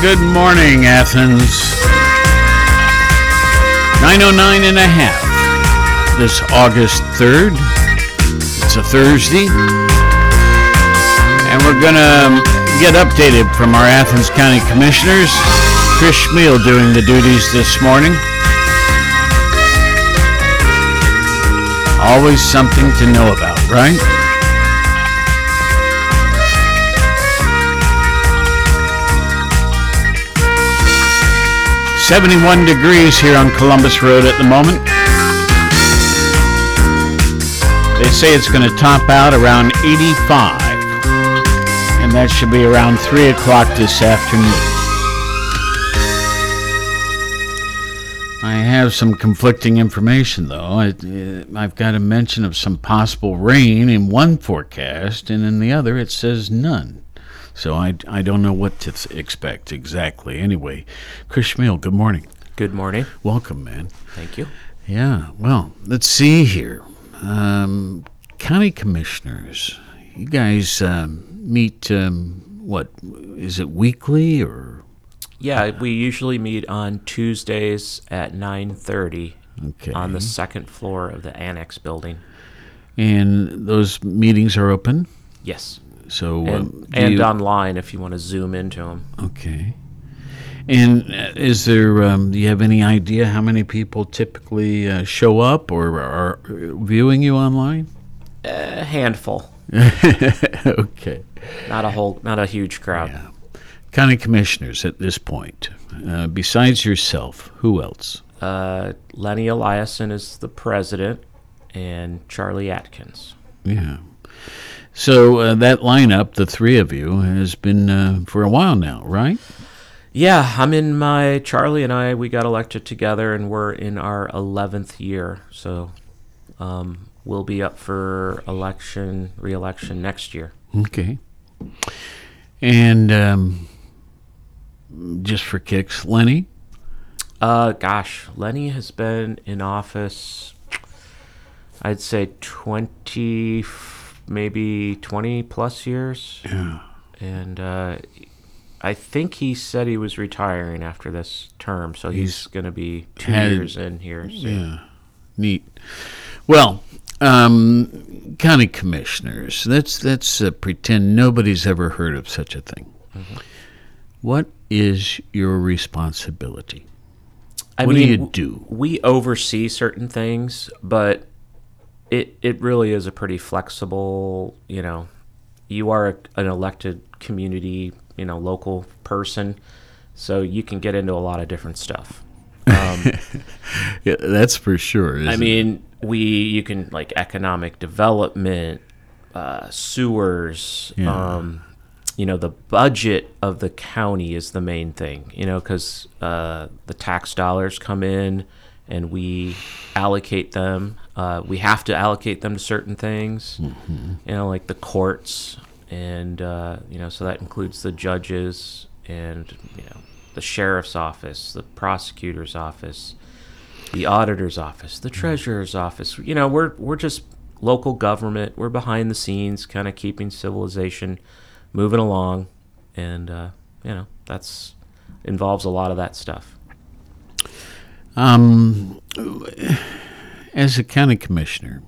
good morning, Athens. 909 and a half this August 3rd. It's a Thursday. And we're going to get updated from our Athens County Commissioners. Chris Chmiel doing the duties this morning. Always something to know about, right? Seventy-one degrees here on Columbus Road at the moment. They say it's going to top out around 85, and that should be around 3 o'clock this afternoon. I have some conflicting information, though. I, uh, I've got a mention of some possible rain in one forecast, and in the other it says none. So I, I don't know what to expect exactly. Anyway, Chris Chmiel, good morning. Good morning. Welcome, man. Thank you. Yeah, well, let's see here. Um, county commissioners, you guys um, meet, um, what, is it weekly or? Yeah, we usually meet on Tuesdays at 9:30 Okay. on the second floor of the annex building. And those meetings are open? Yes. So, And, um, and you- online if you want to zoom into them. Okay. And uh, is there, um, do you have any idea how many people typically uh, show up or are viewing you online? A handful. okay. Not a whole not a huge crowd. Yeah. County commissioners at this point, uh, besides yourself, who else? Uh, Lenny Eliason is the president and Charlie Adkins. Yeah. So uh, that lineup, the three of you, has been uh, for a while now, right? Yeah, I'm in my Charlie and I we got elected together and we're in our 11th year. So um, we'll be up for election, re-election next year. Okay. And um, just for kicks, Lenny. Uh, gosh, Lenny has been in office. I'd say twenty, maybe twenty plus years, Yeah. and uh, I think he said he was retiring after this term, so he's, He's going to be two had- years in here. soon. Yeah. Neat. Well, um, county commissioners. Let's let's uh, pretend nobody's ever heard of such a thing. What is your responsibility? I What do you do? We oversee certain things, but it it really is a pretty flexible. You know, you are a, an elected community, you know, local person, so you can get into a lot of different stuff. Um, Yeah, that's for sure. I mean, we you can like economic development, uh, sewers. Yeah. Um, you know, the budget of the county is the main thing. You know, because uh, the tax dollars come in, and we allocate them. Uh, we have to allocate them to certain things. You know, like the courts, and uh, you know, so that includes the judges and you know the sheriff's office, the prosecutor's office the auditor's office, the treasurer's office. You know, we're we're just local government. We're behind the scenes, kind of keeping civilization moving along, and uh, you know that's involves a lot of that stuff. Um, as a county commissioner,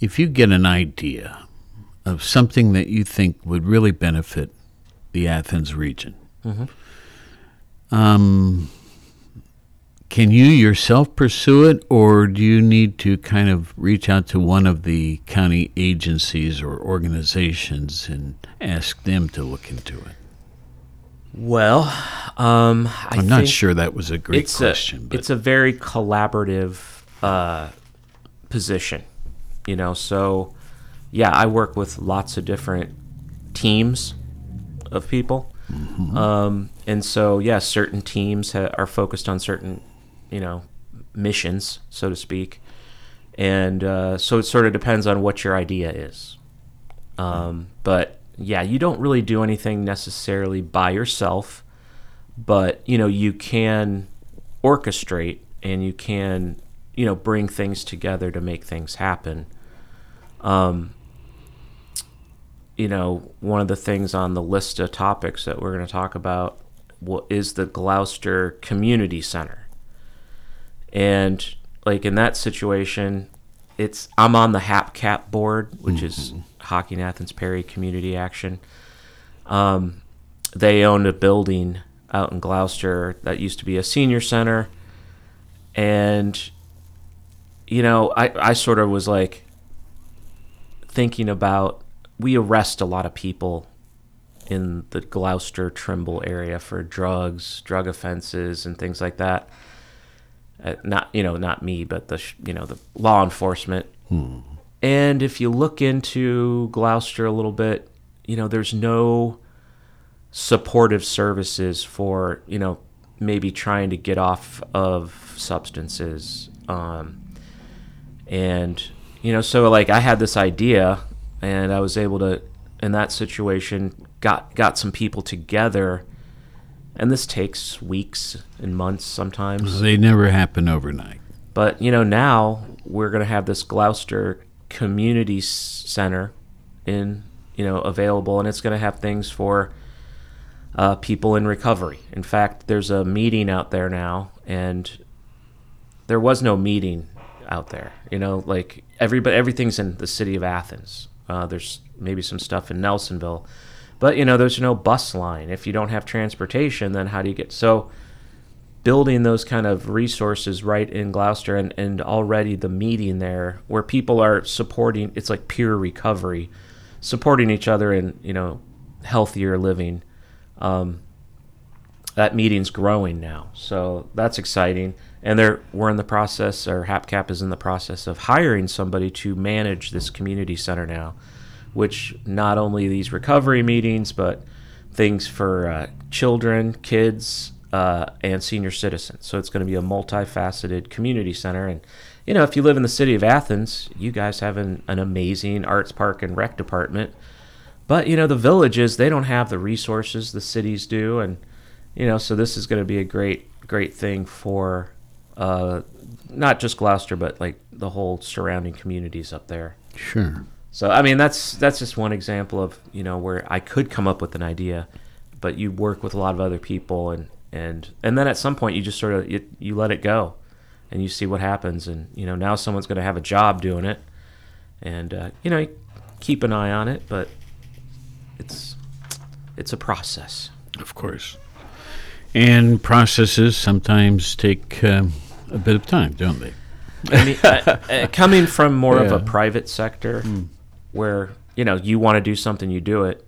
if you get an idea of something that you think would really benefit the Athens region, um, can you yourself pursue it, or do you need to kind of reach out to one of the county agencies or organizations and ask them to look into it? Well, um, I I'm not sure that was a great it's question, a but it's a very collaborative uh, position. You know, so yeah, I work with lots of different teams of people, um, and so yeah, certain teams ha- are focused on certain, you know, missions, so to speak, and uh, so it sort of depends on what your idea is. Um, but yeah, you don't really do anything necessarily by yourself, but you know you can orchestrate and you can you know bring things together to make things happen. Um, you know, one of the things on the list of topics that we're going to talk about is the Gloucester Community Center. And like in that situation, it's I'm on the HAPCAP board, which is Hocking Athens Perry Community Action. Um, they owned a building out in Gloucester that used to be a senior center, and you know, I I sort of was like thinking about we arrest a lot of people in the Gloucester Trimble area for drugs, drug offenses, and things like that. Uh, not you know not me, but the you know the law enforcement. And if you look into Gloucester a little bit, you know there's no supportive services for you know maybe trying to get off of substances. Um, and you know so like I had this idea, and I was able to in that situation got got some people together. And this takes weeks and months sometimes. They never happen overnight. But you know, now we're going to have this Gloucester Community Center in you know available, and it's going to have things for uh, people in recovery. In fact, there's a meeting out there now, and there was no meeting out there. You know, like everybody, everything's in the city of Athens. Uh, there's maybe some stuff in Nelsonville, but you know, there's no bus line. If you don't have transportation, then how do you get so? building those kind of resources right in Gloucester and, and already the meeting there where people are supporting it's like peer recovery supporting each other in you know healthier living um, that meeting's growing now so that's exciting and they're we're in the process or hapcap is in the process of hiring somebody to manage this community center now which not only these recovery meetings but things for uh, children kids uh, and senior citizens. So it's going to be a multifaceted community center. And, you know, if you live in the city of Athens, you guys have an, an amazing arts park and rec department. But, you know, the villages, they don't have the resources the cities do. And, you know, so this is going to be a great, great thing for uh, not just Gloucester, but like the whole surrounding communities up there. Sure. So I mean that's that's just one example of you know where I could come up with an idea, but you work with a lot of other people and and and then at some point you just sort of you, you let it go, and you see what happens and you know now someone's going to have a job doing it, and uh, you know you keep an eye on it, but it's it's a process. Of course. And processes sometimes take um, a bit of time, don't they? I mean, uh, uh, coming from more of a private sector, where you know you want to do something, you do it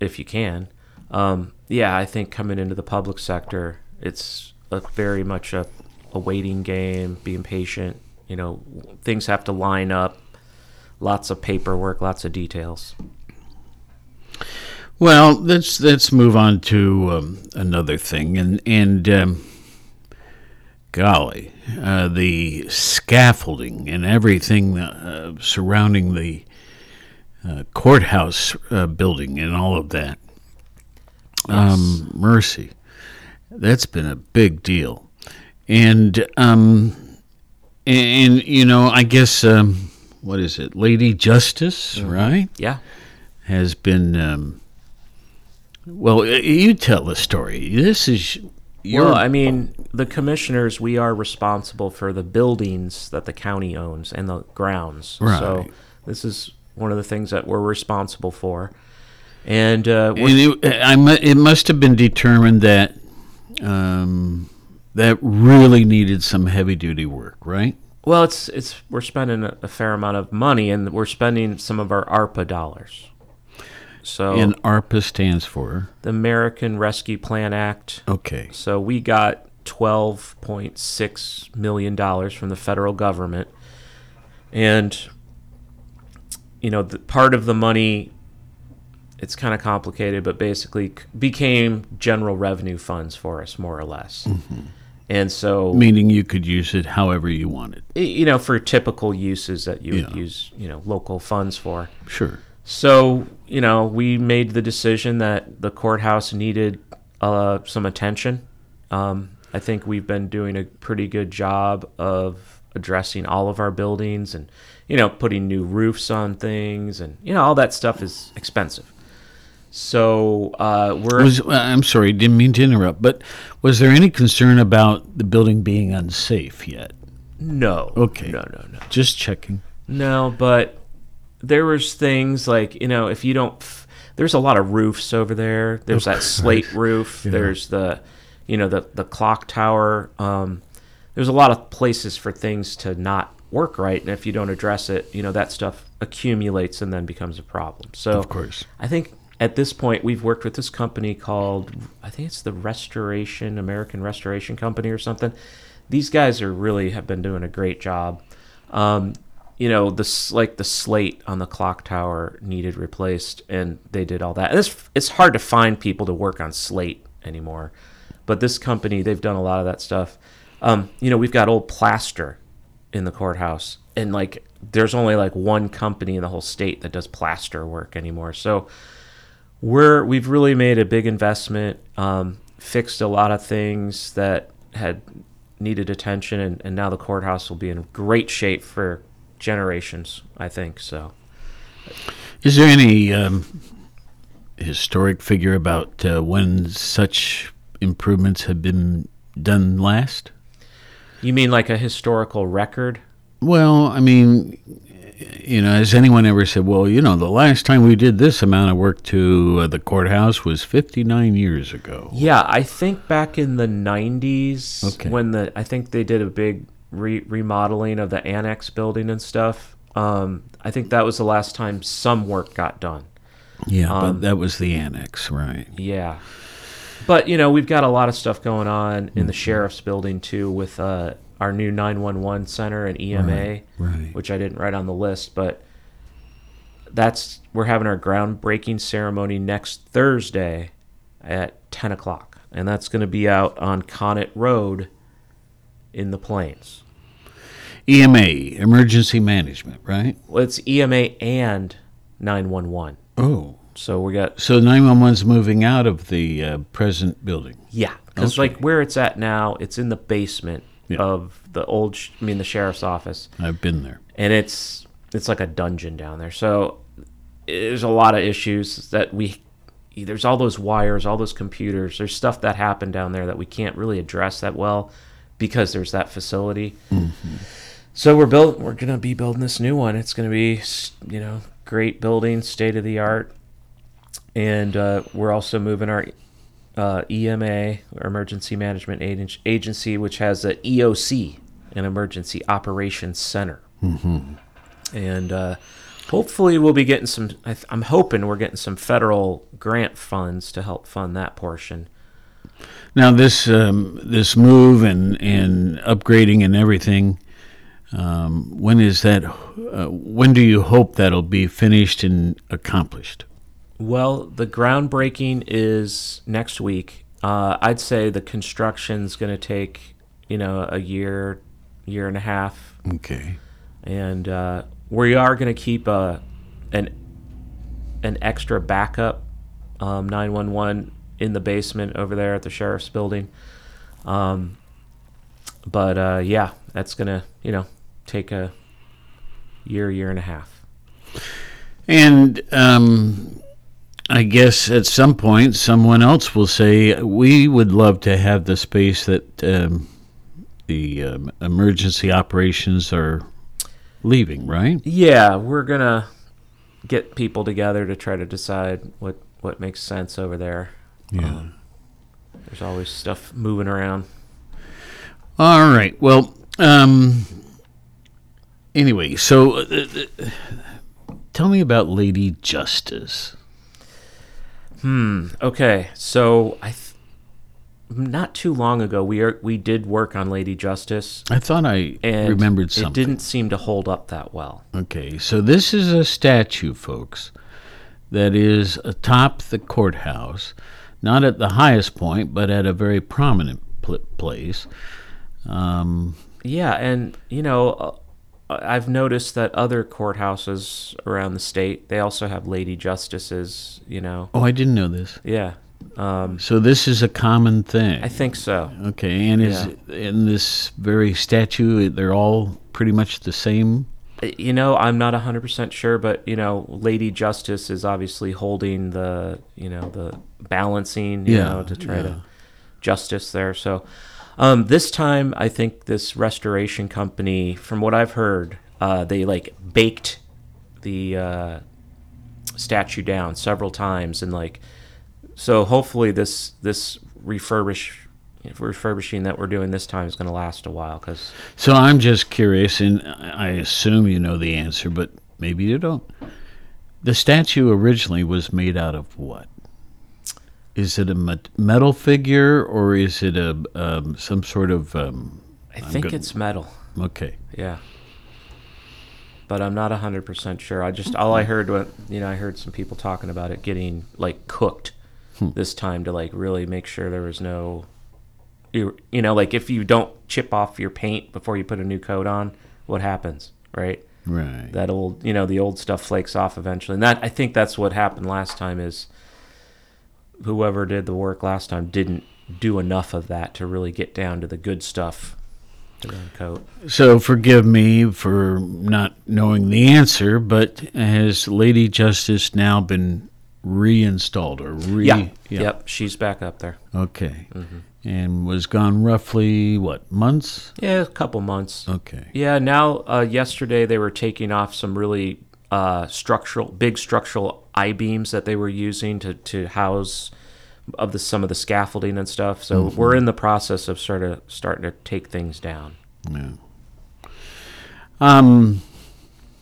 if you can. Um, yeah, I think coming into the public sector, it's a very much a, a waiting game, being patient. You know, things have to line up. Lots of paperwork, lots of details. Well, let's let's move on to um, another thing, and and um, golly, uh, the scaffolding and everything uh, surrounding the uh, courthouse uh, building and all of that. Um, mercy, that's been a big deal, and um, and, you know, I guess um, what is it, Lady Justice, right? Yeah. has been. Um, well, you tell the story. This is. Your, Well, I mean, the commissioners, we are responsible for the buildings that the county owns and the grounds. So this is one of the things that we're responsible for. And uh, and it, I, it must have been determined that um, that really needed some heavy duty work, right? Well, it's it's we're spending a, a fair amount of money, and we're spending some of our ARPA dollars. So And ARPA stands for. the American Rescue Plan Act. Okay. So we got twelve point six million dollars from the federal government, and you know, the, part of the money. It's kind of complicated, but basically became general revenue funds for us, more or less. Mm-hmm. And so, Meaning you could use it however you wanted. you know, for typical uses that you would use, you know, local funds for. Sure. So, you know, we made the decision that the courthouse needed uh, some attention. Um, I think we've been doing a pretty good job of addressing all of our buildings and, you know, putting new roofs on things and, you know, all that stuff is expensive. So uh, we're Was, I'm sorry, didn't mean to interrupt, but was there any concern about the building being unsafe yet? no, Okay. no, no, no. Just checking. No, but there was things like you know if you don't, f- there's a lot of roofs over there. There's that slate roof. There's the, you know the the clock tower. Um, there's a lot of places for things to not work right, and if you don't address it, you know that stuff accumulates and then becomes a problem. So Of course. I think at this point we've worked with this company called I think it's the Restoration American Restoration Company or something. These guys are really have been doing a great job. Um, you know, this like the slate on the clock tower needed replaced, and they did all that. And it's it's hard to find people to work on slate anymore, but this company they've done a lot of that stuff. Um, you know, we've got old plaster in the courthouse, and like there's only like one company in the whole state that does plaster work anymore. So we're we've really made a big investment, um, fixed a lot of things that had needed attention, and, and now the courthouse will be in great shape for generations. I think so. Is there any um, historic figure about uh, when such improvements have been done last? You mean like a historical record? Well, I mean, you know, has anyone ever said, well, you know, the last time we did this amount of work to uh, the courthouse was 59 years ago? Yeah, I think back in the '90s Okay. when the I think they did a big re- remodeling of the annex building and stuff. Um, I think that was the last time some work got done. Yeah, Um, but that was the annex, right? Yeah. But, you know, we've got a lot of stuff going on in the sheriff's building, too, with uh, our new 911 center and EMA, Right, right. which I didn't write on the list. But that's, we're having our groundbreaking ceremony next Thursday at 10 o'clock. And that's going to be out on Connett Road in the Plains. EMA, emergency management, right? Well, it's EMA and 911. Oh, So we got so 911's moving out of the uh, present building. Yeah, because Okay. like where it's at now, it's in the basement Yeah. of the old, sh- I mean, the sheriff's office, I've been there. and it's it's like a dungeon down there. So there's a lot of issues that we. There's all those wires, all those computers. There's stuff that happened down there that we can't really address that well because there's that facility. So we're built. We're gonna be building this new one. It's gonna be, you know, great building, state of the art, and uh, we're also moving our uh, EMA, or Emergency Management Agency, which has an EOC, an Emergency Operations Center, mm-hmm. and uh, hopefully we'll be getting some. I th- I'm hoping we're getting some federal grant funds to help fund that portion. Now this um, this move and and upgrading and everything. Um, when is that? Uh, when do you hope that'll be finished and accomplished? Well, the groundbreaking is next week. Uh, I'd say the construction's going to take, you know, a year, year and a half, Okay. and uh, we are going to keep a an an extra backup um, 911 in the basement over there at the sheriff's building. Um, but uh, yeah, that's going to you know take a year, year and a half. And um, I guess at some point, someone else will say, "We would love to have the space that um, the um, emergency operations are leaving." Right? Yeah, we're gonna get people together to try to decide what what makes sense over there. Yeah. There's always stuff moving around. All right. Well, um, anyway, so uh, uh, tell me about Lady Justice. Hmm. Okay, so I th- not too long ago we are we did work on Lady Justice, I thought I remembered it didn't seem to hold up that well. Okay, so this is a statue, folks, that is atop the courthouse, not at the highest point, but at a very prominent pl- place. Um, Yeah, and you know, I've noticed that other courthouses around the state they also have Lady Justices. You know, oh, I didn't know this. yeah, um, So this is a common thing. I think so. okay, and is in this very statue, they're all pretty much the same. you know, I'm not 100% sure, but, you know, Lady Justice is obviously holding the, you know, the balancing, you Yeah, know, to try yeah. to justice there. So um, this time, I think this restoration company, from what I've heard, uh, they like baked the uh, statue down several times and like so hopefully this this refurbish refurbishing that we're doing this time is going to last a while because So I'm just curious, and I assume you know the answer, but maybe you don't. The statue originally was made out of what? Is it a metal figure or is it a um, some sort of um, I think good. it's metal. okay? Yeah. But I'm not 100% sure. I just all I heard when you know I heard some people talking about it getting like cooked this time to like really make sure there was no you, you know like if you don't chip off your paint before you put a new coat on, what happens, right? Right. that old you know the old stuff flakes off eventually and that i think that's what happened last time is whoever did the work last time didn't do enough of that to really get down to the good stuff to the coat So forgive me for not knowing the answer, but has Lady Justice now been reinstalled or re? yeah. yep she's back up there Okay. And was gone roughly what months? yeah a couple months Okay. yeah now uh, yesterday they were taking off some really uh, structural big structural i-beams that they were using to, to house of the some of the scaffolding and stuff so we're in the process of sort of starting to take things down Yeah. Um.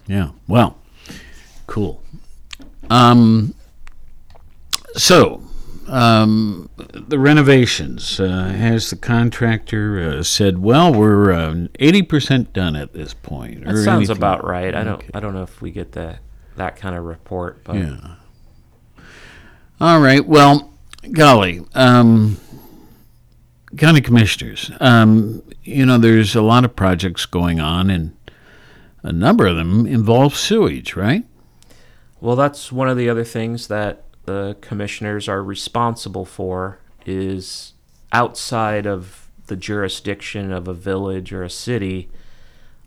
Yeah. Well. Cool. Um. So, um, the renovations uh, has the contractor uh, said, "Well, we're eighty percent done at this point." That sounds anything- about right. I don't. Okay. I don't know if we get that that kind of report, but Yeah. All right. Well, golly, um, county commissioners, um, you know, there's a lot of projects going on, and a number of them involve sewage, right? well, that's one of the other things that the commissioners are responsible for is outside of the jurisdiction of a village or a city.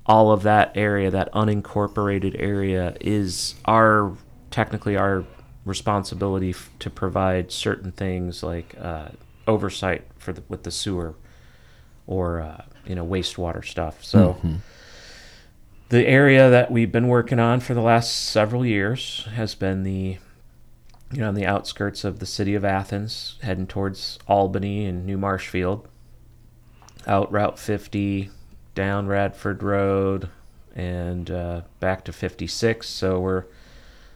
All of that area, that unincorporated area, is our technically our responsibility f- to provide certain things like uh, oversight for the, with the sewer or uh, you know wastewater stuff. So. the area that we've been working on for the last several years has been the you know on the outskirts of the city of Athens heading towards Albany and New Marshfield. Out Route 50 down Radford Road and uh, back to 56 so we're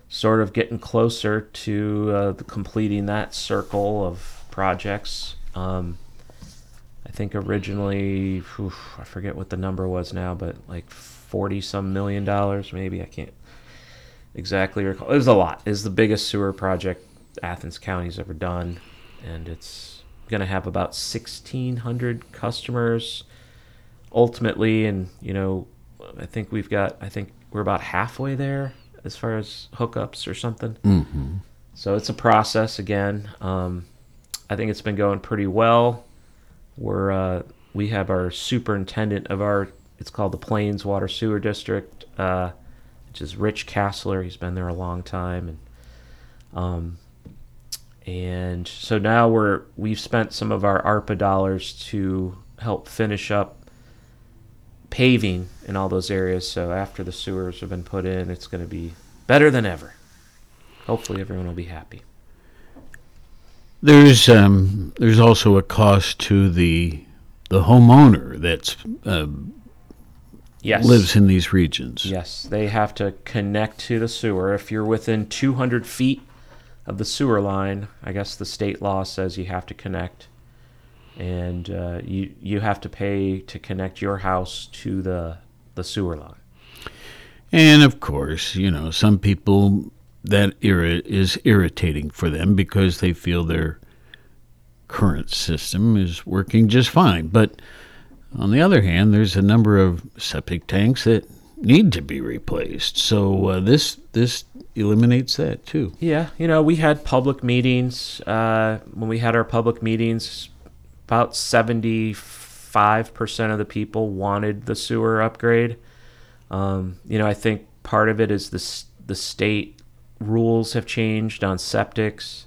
sort of getting closer to uh, completing that circle of projects. Um, I think originally, I forget what the number was now, but like forty some million dollars, maybe I can't exactly recall. It was a lot. It's the biggest sewer project Athens County's ever done, and it's gonna have about sixteen hundred customers ultimately. And you know, I think we've got, I think we're about halfway there as far as hookups or something. Mm-hmm. So it's a process again. Um, I think it's been going pretty well. We're uh, we have our superintendent of our it's called the Plains Water Sewer District, uh, which is Rich Castler. He's been there a long time, and um, and so now we're we've spent some of our ARPA dollars to help finish up paving in all those areas. So after the sewers have been put in, it's going to be better than ever. Hopefully, everyone will be happy. There's um, there's also a cost to the the homeowner that's uh, Yes. lives in these regions. Yes, they have to connect to the sewer. If you're within 200 feet of the sewer line, I guess the state law says you have to connect, and uh, you you have to pay to connect your house to the the sewer line. And of course, you know, some people that irri- is irritating for them because they feel their current system is working just fine. But on the other hand, there's a number of septic tanks that need to be replaced. So uh, this this eliminates that too. Yeah, you know, we had public meetings. Uh, when we had our public meetings, about 75% of the people wanted the sewer upgrade. Um, you know, I think part of it is the the state rules have changed on septics,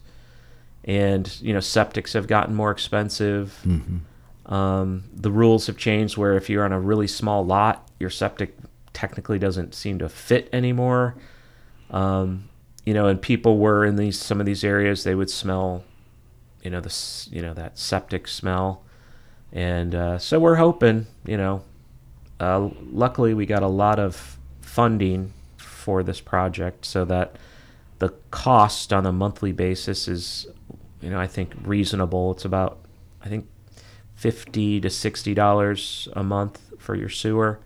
and you know, septics have gotten more expensive. Um, the rules have changed where if you're on a really small lot, your septic technically doesn't seem to fit anymore. Um, you know, and people were in these some of these areas, they would smell, you know, this you know that septic smell, and uh, so we're hoping, you know, uh, luckily we got a lot of funding for this project, so that the cost on a monthly basis is, you know, I think reasonable. It's about, I think, fifty to sixty dollars a month for your sewer.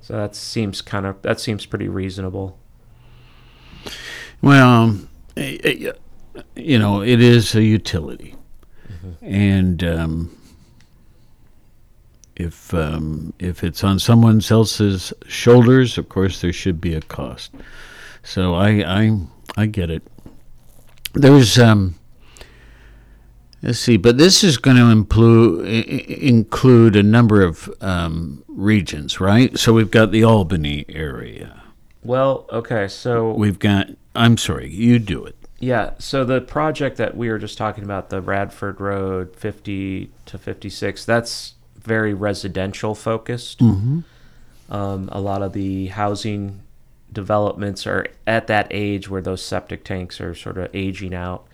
So that seems kind of that seems pretty reasonable. Well, eh, eh, you know, it is a utility, and um, if um, if it's on someone else's shoulders, of course there should be a cost. So I I I get it. There's um. Let's see, but this is going to include include a number of um, regions, right? So we've got the Albany area. Well, okay, so We've got. I'm sorry, you do it. Yeah, so the project that we were just talking about, the Radford Road 50 to 56, that's very residential focused. Mm-hmm. Um, a lot of the housing developments are at that age where those septic tanks are sort of aging out.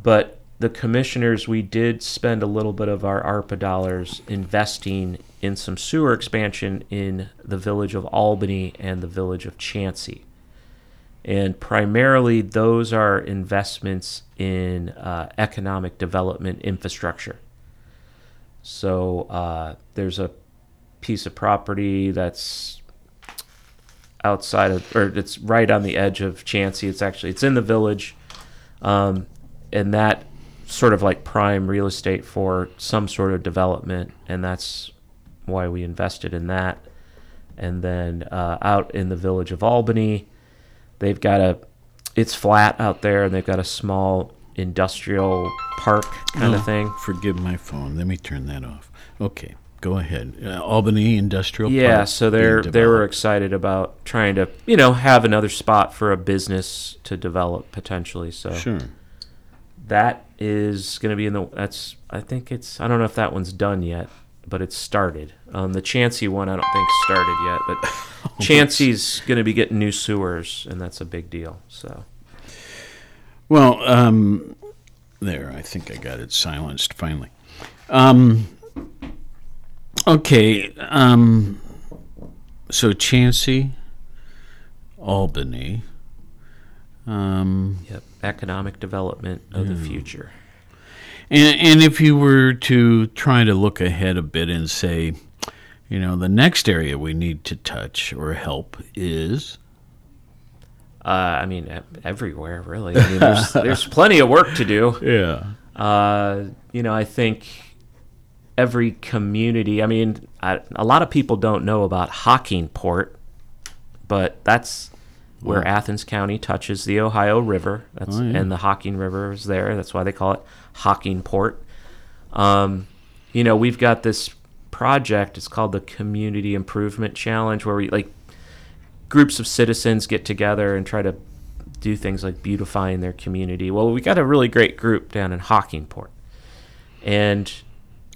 But the commissioners, we did spend a little bit of our ARPA dollars investing in some sewer expansion in the village of Albany and the village of Chauncey and primarily those are investments in uh, economic development infrastructure. So uh, there's a piece of property that's outside of, or it's right on the edge of Chauncey. It's actually it's in the village, um, and that sort of like prime real estate for some sort of development, and that's why we invested in that. And then uh, out in the village of Albany, they've got a it's flat out there and they've got a small industrial park kind Oh, of thing Forgive my phone. Let me turn that off. Okay, go ahead. Uh, Albany Industrial yeah Park so they're they were excited about trying to you know have another spot for a business to develop potentially so Sure. That is going to be in the that's i think it's i don't know if that one's done yet but it's started um, the Chauncey one i don't think started yet but Chauncey's going to be getting new sewers and that's a big deal so Well, um, there. I think I got it silenced finally. Um, okay. Um, so Chauncey, Albany. Um, yep economic development of the future And, and if you were to try to look ahead a bit and say, you know, the next area we need to touch or help is. Uh, I mean, everywhere really. I mean, there's there's plenty of work to do. Yeah. Uh, you know, I think every community. I mean, I, a lot of people don't know about Hockingport, but that's where. Athens County touches the Ohio River. That's Oh, yeah. and the Hocking River is there. That's why they call it Hockingport. Um, you know, we've got this project. It's called the Community Improvement Challenge, where we like groups of citizens get together and try to do things like beautifying their community. Well, we got a really great group down in Hockingport, and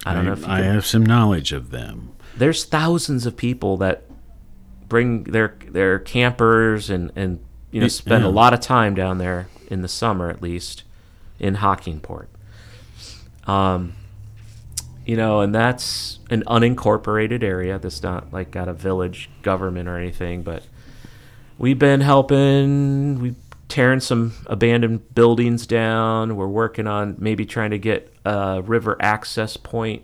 I don't know if you I have some knowledge of them. there's thousands of people that bring their their campers and and you know spend a lot of time down there in the summer at least in Hockingport. Um, you know, and that's an unincorporated area that's not like got a village government or anything, but we've been helping. We tearing some abandoned buildings down. We're working on maybe trying to get a river access point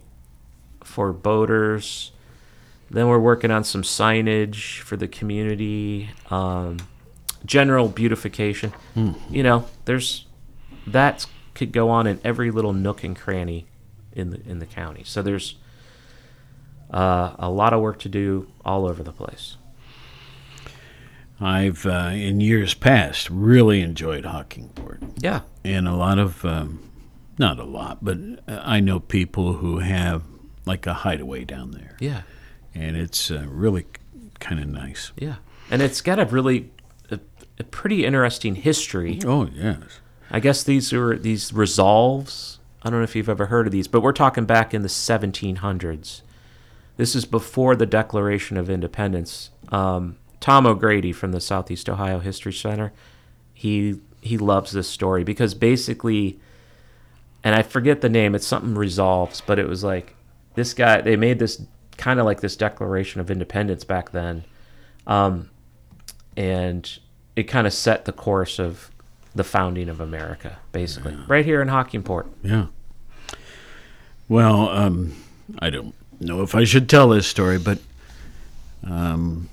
for boaters. Then we're working on some signage for the community, um, general beautification. You know, there's that could go on in every little nook and cranny in the in the county. So there's uh, a lot of work to do all over the place. I've, uh, in years past, really enjoyed Hockingport. Yeah, And a lot of, um, not a lot, but uh, I know people who have like a hideaway down there. yeah, And it's uh, really kind of nice. Yeah, and it's got a really a, a pretty interesting history. Oh yes. I guess these are these resolves. I don't know if you've ever heard of these, but we're talking back in the 1700s. This is before the Declaration of Independence. Um, Tom O'Grady from the Southeast Ohio History Center, he he loves this story because basically, and I forget the name. It's something resolves, but it was like this guy. They made this kind of like this Declaration of Independence back then, um, and it kind of set the course of the founding of America, basically, right here in Hockingport. Yeah. Well, um, I don't know if I should tell this story, but um,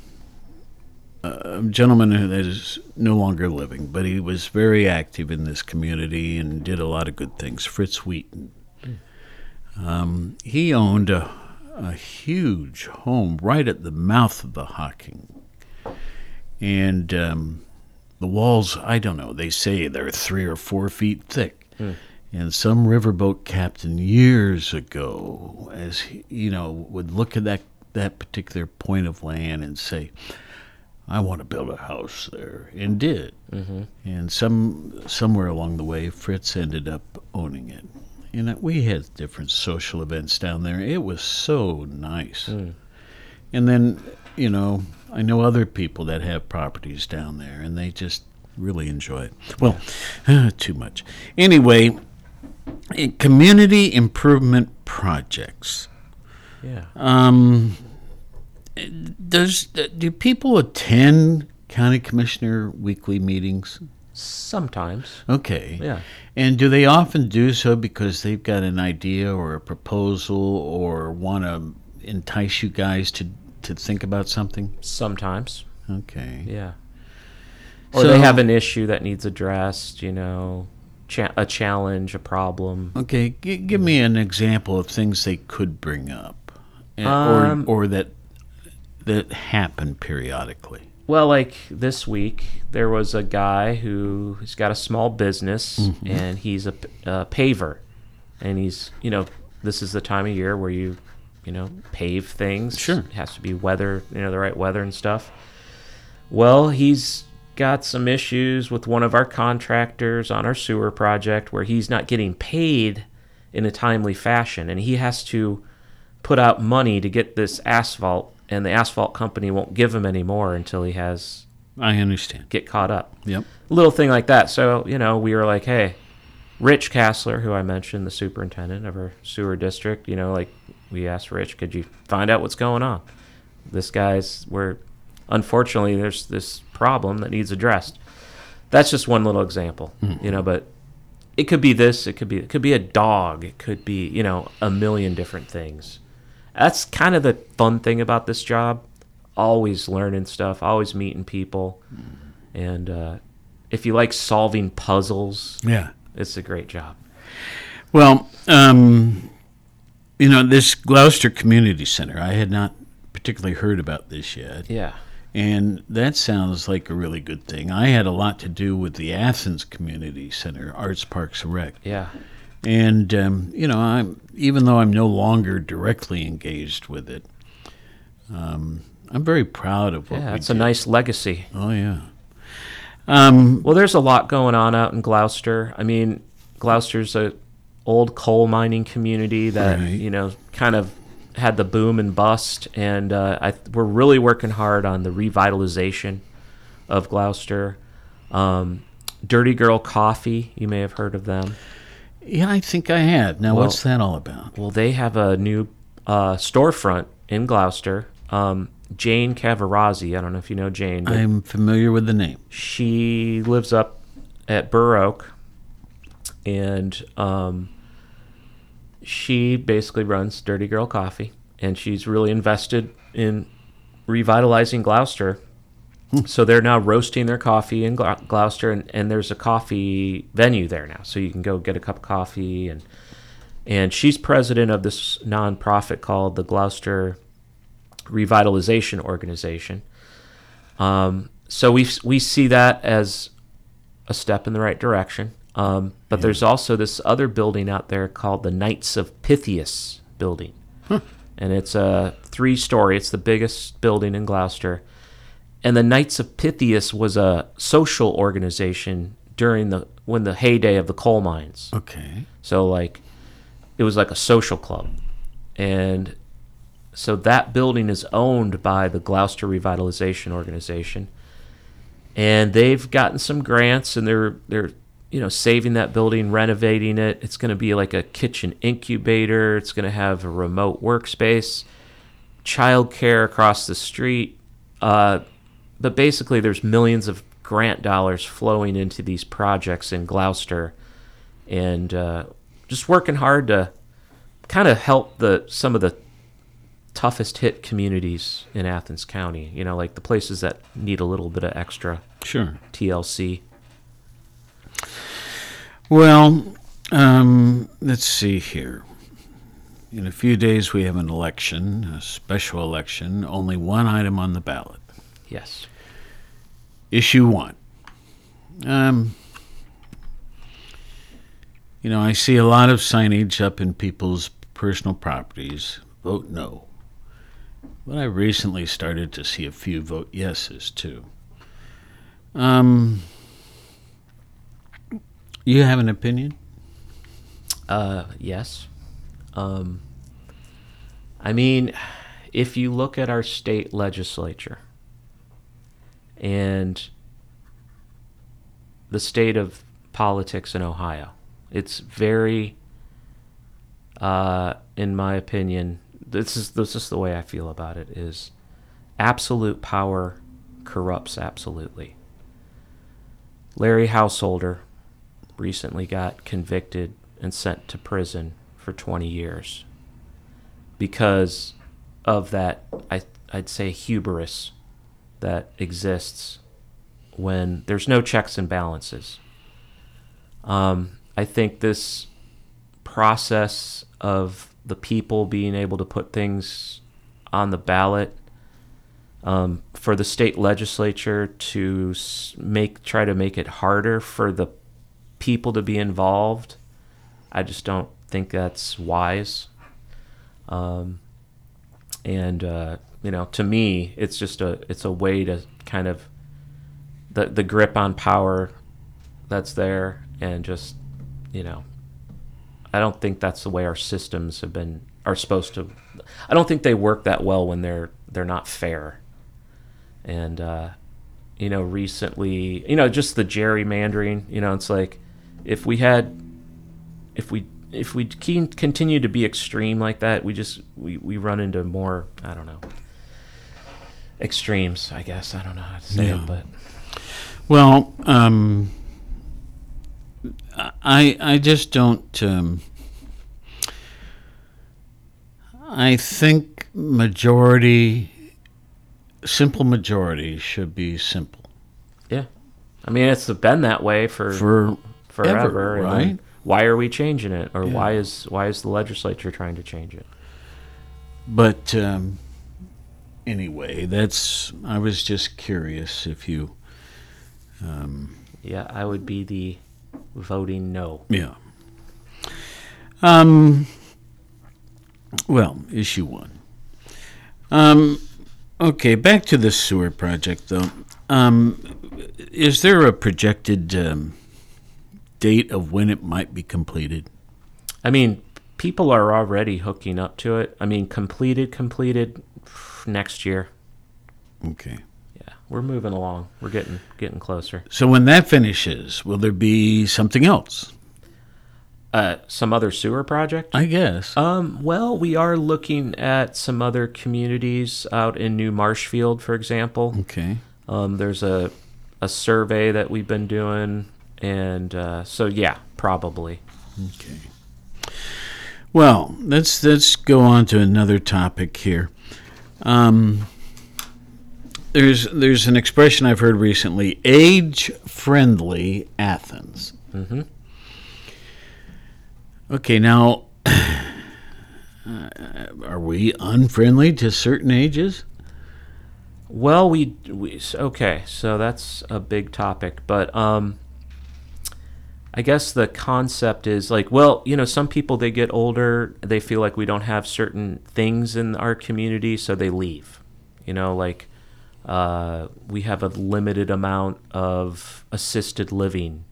a gentleman who is no longer living, but he was very active in this community and did a lot of good things. Fritz Wheaton. Um, he owned a, a huge home right at the mouth of the Hocking. And um, the walls, I don't know, they say they're three or four feet thick. And some riverboat captain years ago, as he, you know, would look at that, that particular point of land and say, I want to build a house there, and did. Mm-hmm. And some somewhere along the way, Fritz ended up owning it. And we had different social events down there. It was so nice. And then, you know, I know other people that have properties down there, and they just really enjoy it. Well, too much. Anyway, eh, community improvement projects. Yeah. Um, does do people attend county commissioner weekly meetings? Sometimes. Okay. Yeah. And do they often do so because they've got an idea or a proposal or want to entice you guys to to think about something? Sometimes. Okay. Yeah. Or So- they have an issue that needs addressed, you know, cha- a challenge, a problem. Okay. G- give me an example of things they could bring up, eh, Um, or or that that happen periodically. Well, like this week, there was a guy who has got a small business Mm-hmm. and he's a paver. And he's, you know, this is the time of year where you, you know, pave things. Sure. It has to be weather, you know, the right weather and stuff. Well, he's got some issues with one of our contractors on our sewer project where he's not getting paid in a timely fashion. And he has to put out money to get this asphalt, and the asphalt company won't give him any more until he has I understand. get caught up. Yep. Little thing like that. So you know, we were like, hey, Rich Kassler, who I mentioned, the superintendent of our sewer district. You know, like we asked Rich, could you find out what's going on? This guy's where, unfortunately, there's this problem that needs addressed. That's just one little example, hmm. you know, but it could be this, it could be it could be a dog, it could be you know a million different things. That's kind of the fun thing about this job. Always learning stuff, always meeting people, and uh, if you like solving puzzles, Yeah. it's a great job. Well, um, you know, this Gloucester Community Center, I had not particularly heard about this yet. Yeah, And that sounds like a really good thing. I had a lot to do with the Athens Community Center, Arts Parks Rec. yeah, And, um, you know, I'm, even though I'm no longer directly engaged with it, um, I'm very proud of what yeah. It's a nice legacy. Oh, yeah. Um, Well, there's a lot going on out in Gloucester. I mean, Gloucester's a old coal mining community that Right. you know kind of had the boom and bust, and uh, I, we're really working hard on the revitalization of Gloucester. Um, Dirty Girl Coffee, you may have heard of them. Yeah, I think I have. Now, Well- what's that all about? Well, they have a new uh, storefront in Gloucester. Um, Jane Cavarazzi, I don't know if you know Jane, I'm familiar with the name. she lives up at Burr Oak, and um, she basically runs Dirty Girl Coffee, and she's really invested in revitalizing Gloucester. So they're now roasting their coffee in Glou- Gloucester, and, and there's a coffee venue there now, so you can go get a cup of coffee and and she's president of this nonprofit called the Gloucester Revitalization Organization. Um, so we we see that as a step in the right direction. Um, but there's also this other building out there called the Knights of Pythias building, and it's a three story. It's the biggest building in Gloucester. And the Knights of Pythias was a social organization during the when the heyday of the coal mines. Okay. So like it was like a social club. And so that building is owned by the Gloucester Revitalization Organization. And they've gotten some grants and they're they're you know saving that building, renovating it. It's going to be like a kitchen incubator. It's going to have a remote workspace, childcare across the street. Uh, but basically, there's millions of grant dollars flowing into these projects in Glouster, and uh, just working hard to kind of help the some of the toughest hit communities in Athens County. You know, like the places that need a little bit of extra Sure. TLC. Well, um, let's see here. In a few days, we have an election, a special election, only one item on the ballot. Yes. Issue one. Um, you know, I see a lot of signage up in people's personal properties. Vote no. But I recently started to see a few vote yeses too. Um, you have an opinion? Uh, yes. Um, I mean, if you look at our state legislature and the state of politics in Ohio, it's very, uh, in my opinion, this is this is the way I feel about it is absolute power corrupts absolutely. Larry Householder recently got convicted and sent to prison for 20 years because of that I I'd say hubris that exists when there's no checks and balances. Um, I think this process of the people being able to put things on the ballot um, for the state legislature to make try to make it harder for the people to be involved. I just don't think that's wise. Um, and uh, you know, to me, it's just a it's a way to kind of the the grip on power that's there, and just you know, I don't think that's the way our systems have been are supposed to. I don't think they work that well when they're they're not fair. And uh, you know, recently, you know, just the gerrymandering. You know, it's like if we had, if we if we continue to be extreme like that, we just we, we run into more. I don't know extremes. I guess I don't know how to say Yeah. it, but Well, um, I I just don't. Um, I think majority, simple majority, should be simple yeah. I mean, it's been that way for for forever, ever, right? Why are we changing it, or Yeah. why is why is the legislature trying to change it? But um, anyway, that's. I was just curious if you. Um, Yeah, I would be the voting no. Yeah. Um. Well, issue one. Um. Okay, back to the sewer project, though. Um, is there a projected um, date of when it might be completed? I mean, people are already hooking up to it. I mean, completed, completed next year. Okay. Yeah, we're moving along. We're getting getting closer. So when that finishes, will there be something else? Uh, some other sewer project? I guess. Um, well, we are looking at some other communities out in New Marshfield, for example. okay. Um, there's a a survey that we've been doing, and uh, so yeah, probably. Okay. Well, let's let's go on to another topic here. Um, there's there's an expression I've heard recently: age-friendly Athens. hmm Okay, now, uh, are we unfriendly to certain ages? Well, we, we okay, so that's a big topic, but um, I guess the concept is like, well, you know, some people they get older, they feel like we don't have certain things in our community, so they leave. You know, like uh, we have a limited amount of assisted living,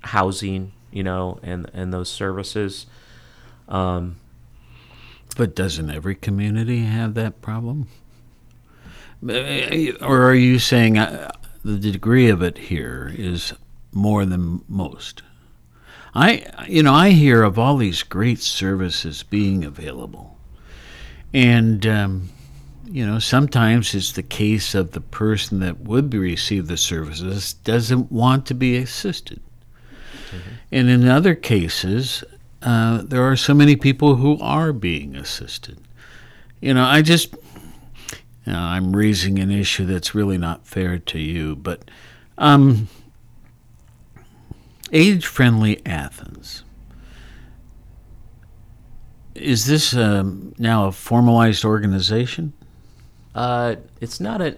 housing, you know, and and those services. Um, But doesn't every community have that problem? Or are you saying uh, the degree of it here is more than most? I, you know, I hear of all these great services being available, and um, you know, sometimes it's the case of the person that would be receive the services doesn't want to be assisted, and in other cases, uh, there are so many people who are being assisted. You know, I just, you know, I'm raising an issue that's really not fair to you, but um, age friendly Athens. Is this um, now a formalized organization uh, it's not an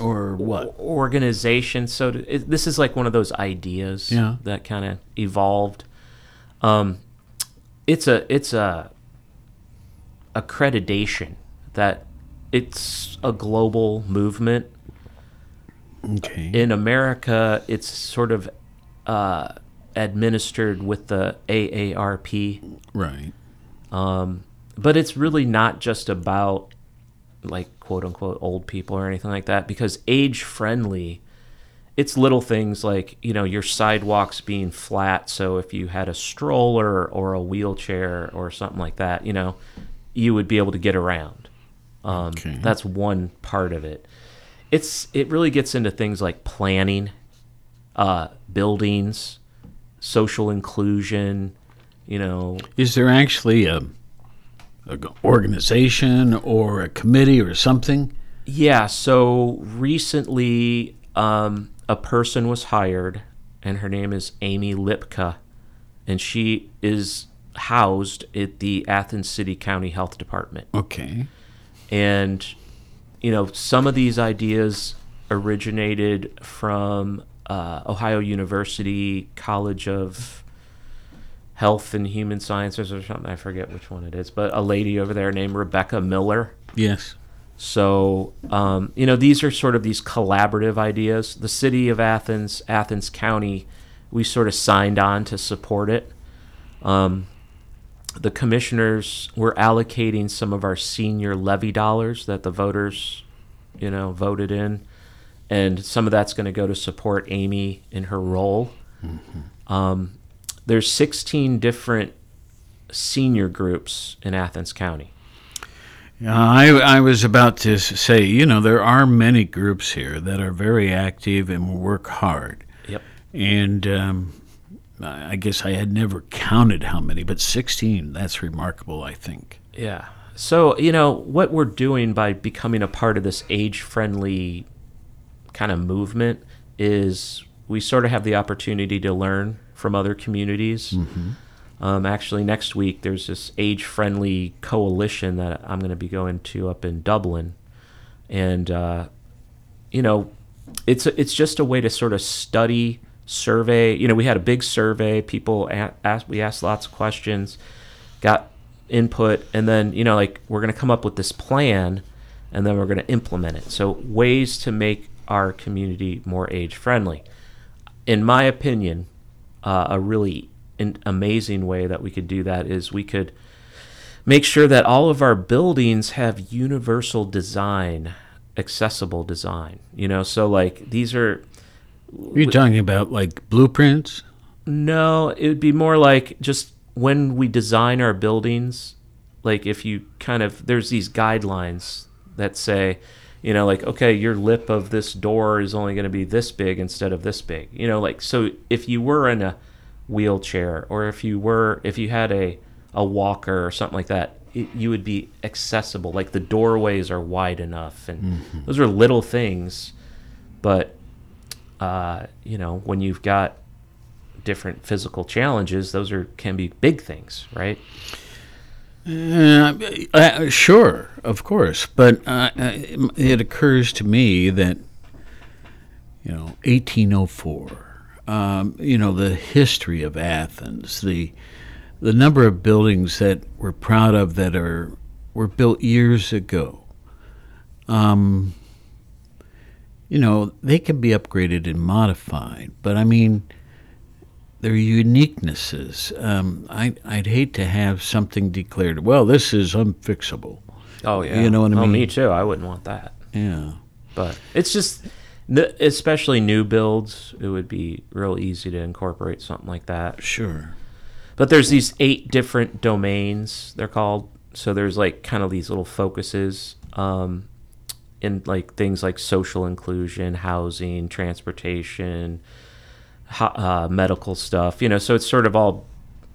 or what? organization. So to, it, this is like one of those ideas Yeah. that kind of evolved. Um, it's a it's a accreditation that it's a global movement. Okay. In America, it's sort of uh, administered with the AARP, right. um, but it's really not just about like quote unquote old people or anything like that because age friendly it's little things like you know your sidewalks being flat so if you had a stroller or a wheelchair or something like that you know you would be able to get around um, Okay. that's one part of it it's it really gets into things like planning uh, buildings social inclusion you know Is there actually a organization or a committee or something? Yeah, so recently um, a person was hired, and her name is Amy Lipka, and she is housed at the Athens City County Health Department. Okay. And, you know, some of these ideas originated from uh, Ohio University College of Health and Human Sciences or something. I forget which one it is, but a lady over there named Rebecca Miller. Yes. So, um, you know, these are sort of these collaborative ideas. The city of Athens, Athens County, we sort of signed on to support it. Um, the commissioners were allocating some of our senior levy dollars that the voters, you know, voted in, and some of that's going to go to support Amy in her role. Um, there's 16 different senior groups in Athens County. Yeah, I, I was about to say, you know, there are many groups here that are very active and work hard. Yep. And um, I I guess I had never counted how many, but 16, that's remarkable, I think. Yeah. So, you know, what we're doing by becoming a part of this age friendly kind of movement is we sort of have the opportunity to learn from other communities. Um, actually, next week, there's this age friendly coalition that I'm going to be going to up in Dublin. And, uh, you know, it's, it's just a way to sort of study, survey. You know, we had a big survey. People asked, we asked lots of questions, got input, and then, you know, like we're going to come up with this plan and then we're going to implement it. So, ways to make our community more age friendly. In my opinion, uh, a really an amazing way that we could do that is we could make sure that all of our buildings have universal design, accessible design. You know, so like these are Are you talking about like blueprints? no, it would be more like just when we design our buildings, like if you kind of there's these guidelines that say, you know, like okay, your lip of this door is only going to be this big instead of this big. You know, like so if you were in a wheelchair or if you were if you had a a walker or something like that, it, you would be accessible. Like the doorways are wide enough, and those are little things, but uh, you know when you've got different physical challenges, those are can be big things, right? Uh, uh, sure, of course, but uh, uh, it occurs to me that you know, 1804. um, you know, the history of Athens, the the number of buildings that we're proud of that are were built years ago. Um, you know, they can be upgraded and modified, but I mean, their uniquenesses. Um, I, I'd hate to have something declared. Well, this is unfixable. Oh yeah, You know what I mean. oh. Me too. I wouldn't want that. Yeah. But it's just, especially new builds, it would be real easy to incorporate something like that. Sure. But there's these eight different domains, they're called. So there's like kind of these little focuses um, in like things like social inclusion, housing, transportation, uh, medical stuff. You know, so it's sort of all.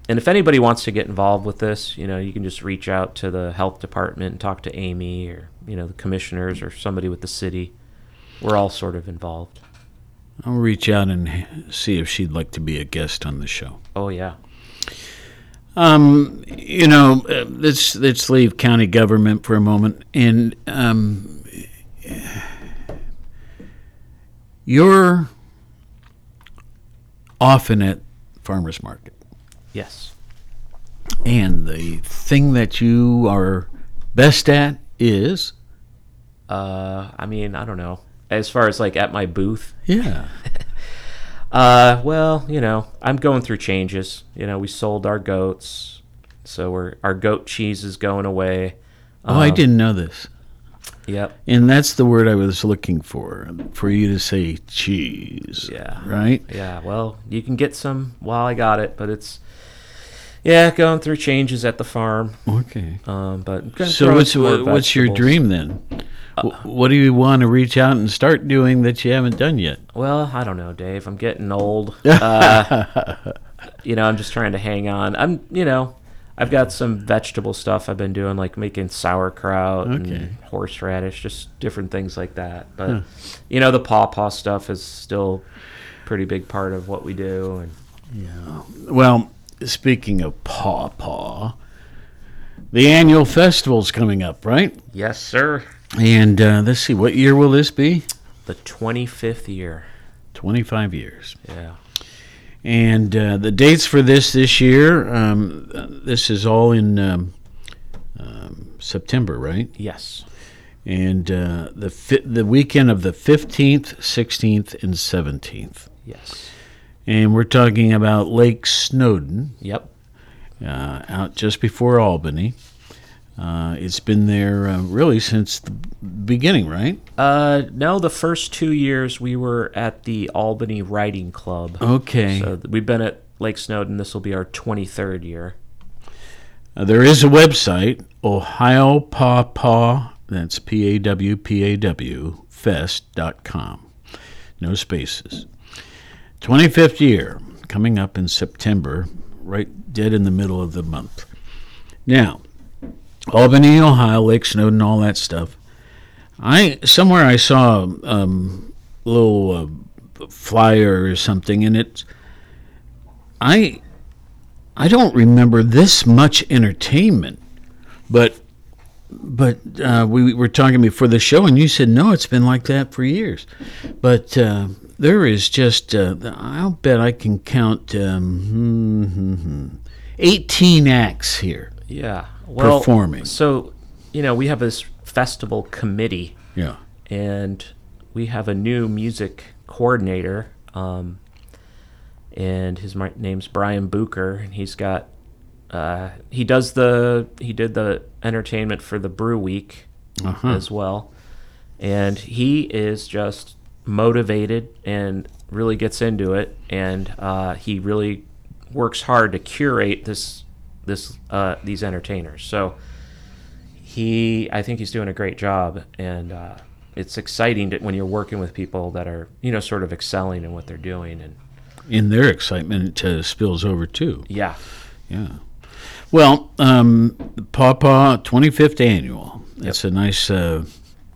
And if anybody wants to get involved with this, you know, you can just reach out to the health department and talk to Amy or you know the commissioners or somebody with the city. We're all sort of involved. I'll reach out and see if she'd like to be a guest on the show. Oh yeah. Um, you know, uh, let's let's leave county government for a moment, and um, you're often at farmers market, Yes. and the thing that you are best at is Uh, I mean, I don't know. As far as like at my booth, yeah, Uh, well, you know, I'm going through changes. You know, we sold our goats, so we're our goat cheese is going away. Oh, I Um, didn't know this. Yep. And that's the word I was looking for, for you to say cheese. Yeah. Right? Yeah. Well, you can get some while I got it, but it's yeah, going through changes at the farm. Okay. Um, but So what's some more what, what's your dream then? Wh- what do you want to reach out and start doing that you haven't done yet? Well, I don't know, Dave. I'm getting old. Uh, you know, I'm just trying to hang on. I'm, you know, I've got some vegetable stuff I've been doing, like making sauerkraut Okay. and horseradish, just different things like that. But you know, the pawpaw stuff is still a pretty big part of what we do. And yeah, Well, speaking of paw paw, the annual festival's coming up, right? yes, sir. And uh, let's see, what year will this be? The 25th year. 25 years. Yeah. And uh, the dates for this this year, um, this is all in um, um, September, right? Yes. And uh, the fi- the weekend of the 15th, 16th, and 17th. Yes. And we're talking about Lake Snowden, Yep. uh, out just before Albany. Uh, it's been there uh, really since the beginning, right? Uh, no, the first two years we were at the Albany Riding Club. Okay. So we've been at Lake Snowden. This will be our 23rd year. Uh, there is a website, Ohio Paw Paw, that's P A W P A W, fest.com. No spaces. 25th year, coming up in September, right dead in the middle of the month. Now, Albany, Ohio, Lake Snowden, all that stuff. I somewhere I saw um, a little uh, flyer or something, and it's I I don't remember this much entertainment, but but uh, we were talking before the show, and you said no, it's been like that for years. But uh, there is just uh, I'll bet I can count um, hmm, hmm, hmm, eighteen acts here. Yeah. Well, Performing. So, you know, we have this festival committee, Yeah. and we have a new music coordinator. Um, and his name's Brian Booker, and he's got uh, he does the he did the entertainment for the Brew Week Uh-huh. as well, and he is just motivated and really gets into it, and uh, he really works hard to curate this this uh, these entertainers. So he, I think he's doing a great job, and uh, it's exciting to, when you're working with people that are you know sort of excelling in what they're doing, and In their excitement, uh, spills over too. yeah, Yeah. Well, um, Pawpaw 25th annual. That's a nice, uh,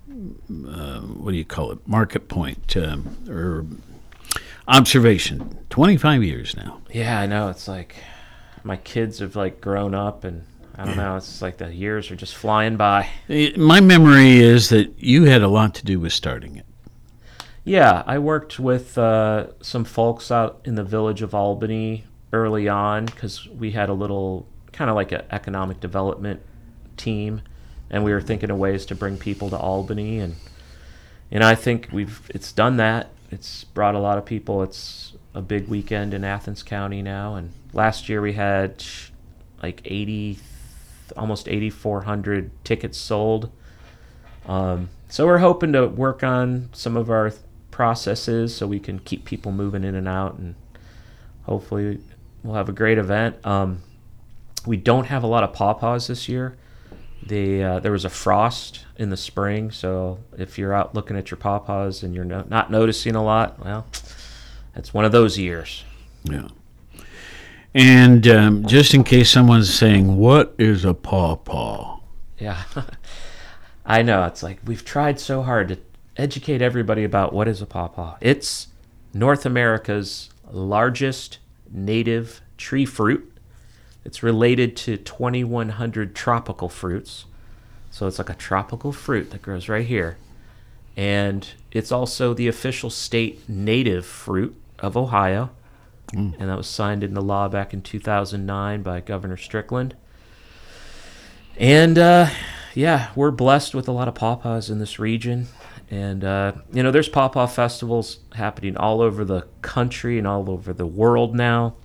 uh, what do you call it? Market point um, or observation. 25 years now. yeah, I know. It's like my kids have like grown up, and I don't know. It's like the years are just flying by. Eh, My memory is that you had a lot to do with starting it. Yeah, I worked with uh, some folks out in the village of Albany early on because we had a little kind of like an economic development team, and we were thinking of ways to bring people to Albany, and and I think we've it's done that. It's brought a lot of people. It's a big weekend in Athens County now, and last year we had like eighty, almost eighty four hundred tickets sold. Um, so we're hoping to work on some of our processes so we can keep people moving in and out and hopefully we'll have a great event. Um, we don't have a lot of pawpaws this year. The, uh, there was a frost in the spring, so if you're out looking at your pawpaws and you're no, not noticing a lot, well, it's one of those years. Yeah. And um, just in case someone's saying, "What is a pawpaw?" Yeah, I know. It's like we've tried so hard to educate everybody about what is a pawpaw. It's North America's largest native tree fruit. It's related to 2,100 tropical fruits. So it's like a tropical fruit that grows right here. And it's also the official state native fruit of Ohio. Mm. And that was signed into law back in 2009 by Governor Strickland. And uh, yeah, we're blessed with a lot of pawpaws in this region. And, uh, you know, there's pawpaw festivals happening all over the country and all over the world now.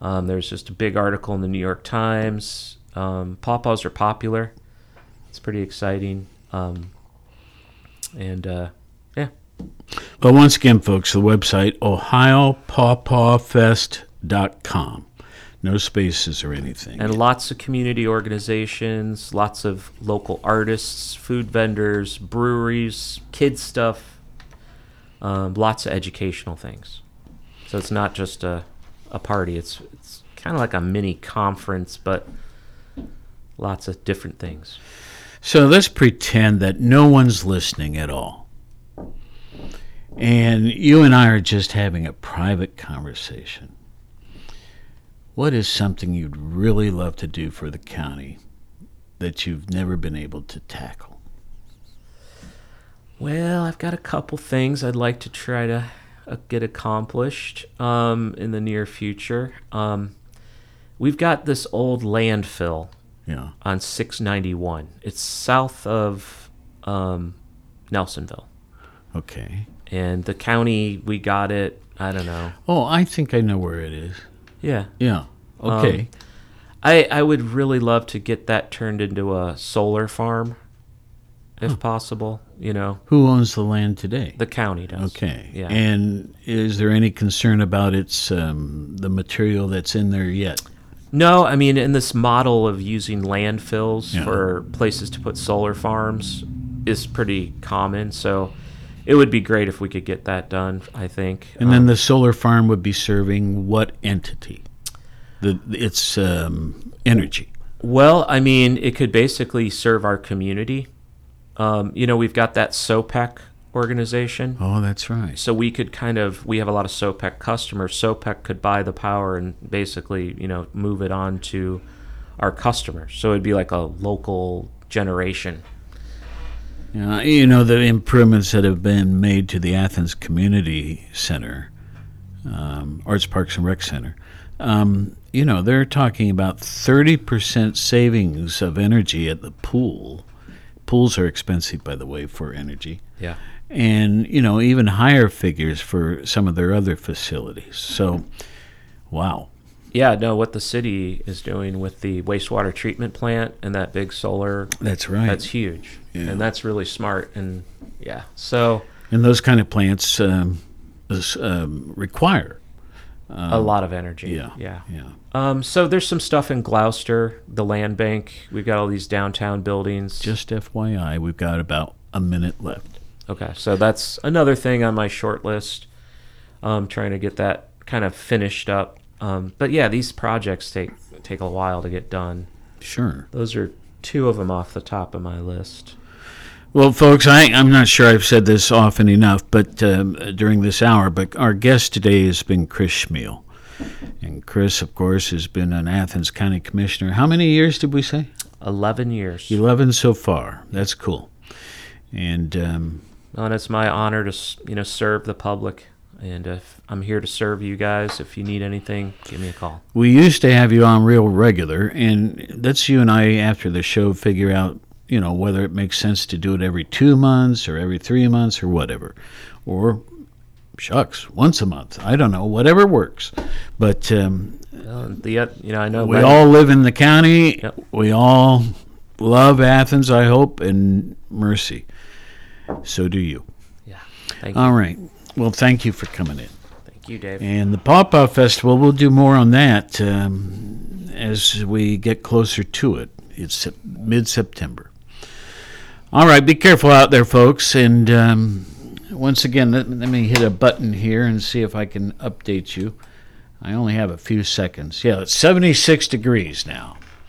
Um, there's just a big article in the New York Times. Um, pawpaws are popular. It's pretty exciting. Um, and, uh. Well, once again, folks, the website, ohiopawpawfest.com no spaces or anything. And lots of community organizations, lots of local artists, food vendors, breweries, kids stuff, um, lots of educational things. So it's not just a, a party, it's, it's kind of like a mini conference, but lots of different things. So let's pretend that no one's listening at all. And you and I are just having a private conversation what is something you'd really love to do for the county that you've never been able to tackle? Well, I've got a couple things I'd like to try to uh, get accomplished um, in the near future. Um, we've got this old landfill yeah. on 691. It's south of um, Nelsonville. Okay. And the county, we got it, I don't know. Oh, I think I know where it is. Yeah. Yeah. Okay. Um, I I would really love to get that turned into a solar farm, if huh. possible. You know. Who owns the land today? The county does. Okay. Yeah. And is there any concern about its um, the material that's in there yet? No, I mean, in this model of using landfills yeah. for places to put solar farms is pretty common. So it would be great if we could get that done. I think. And um, then the solar farm would be serving what entity? The its um, energy. Well, I mean, it could basically serve our community. Um, you know, we've got that SOPEC organization. Oh, that's right. So we could kind of we have a lot of SOPEC customers. SOPEC could buy the power and basically, you know, move it on to our customers. So it'd be like a local generation uh, you know, the improvements that have been made to the Athens Community Center, um, Arts Parks and Rec Center, um, you know, they're talking about 30% savings of energy at the pool. Pools are expensive, by the way, for energy. Yeah. And, you know, even higher figures for some of their other facilities. So, wow. Yeah, no, what the city is doing with the wastewater treatment plant and that big solar. That's right. That's huge. Yeah. And that's really smart. And yeah, so. And those kind of plants um, um, require um, a lot of energy. Yeah. Yeah. Yeah. Um, so there's some stuff in Glouster, the land bank. We've got all these downtown buildings. Just FYI, we've got about a minute left. Okay. So that's another thing on my short list. Um, trying to get that kind of finished up. Um, but yeah, these projects take take a while to get done. Sure. Those are two of them off the top of my list. Well, folks, I, am not sure I've said this often enough, but um, during this hour, but our guest today has been Chris Chmiel. And Chris, of course, has been an Athens County Commissioner. How many years did we say? 11 years. 11 so far. That's cool. And um, and it's my honor to you know serve the public, and if I'm here to serve you guys. If you need anything, give me a call. We used to have you on real regular, and let's you and I, after the show, figure out, you know, whether it makes sense to do it every two months or every three months or whatever. Or, shucks, once a month. I don't know, whatever works. But um, Uh, the uh, you know I know we all live in the county. Yep. We all love Athens, I hope, and Mercy. So do you. yeah. Thank you, All right. Well, thank you for coming in. thank you, Dave. And the Pawpaw Festival, we'll do more on that um, as we get closer to it. It's mid September. All right, be careful out there, folks. And um, once again, let, let me hit a button here and see if I can update you. I only have a few seconds. Yeah, it's 76 degrees now.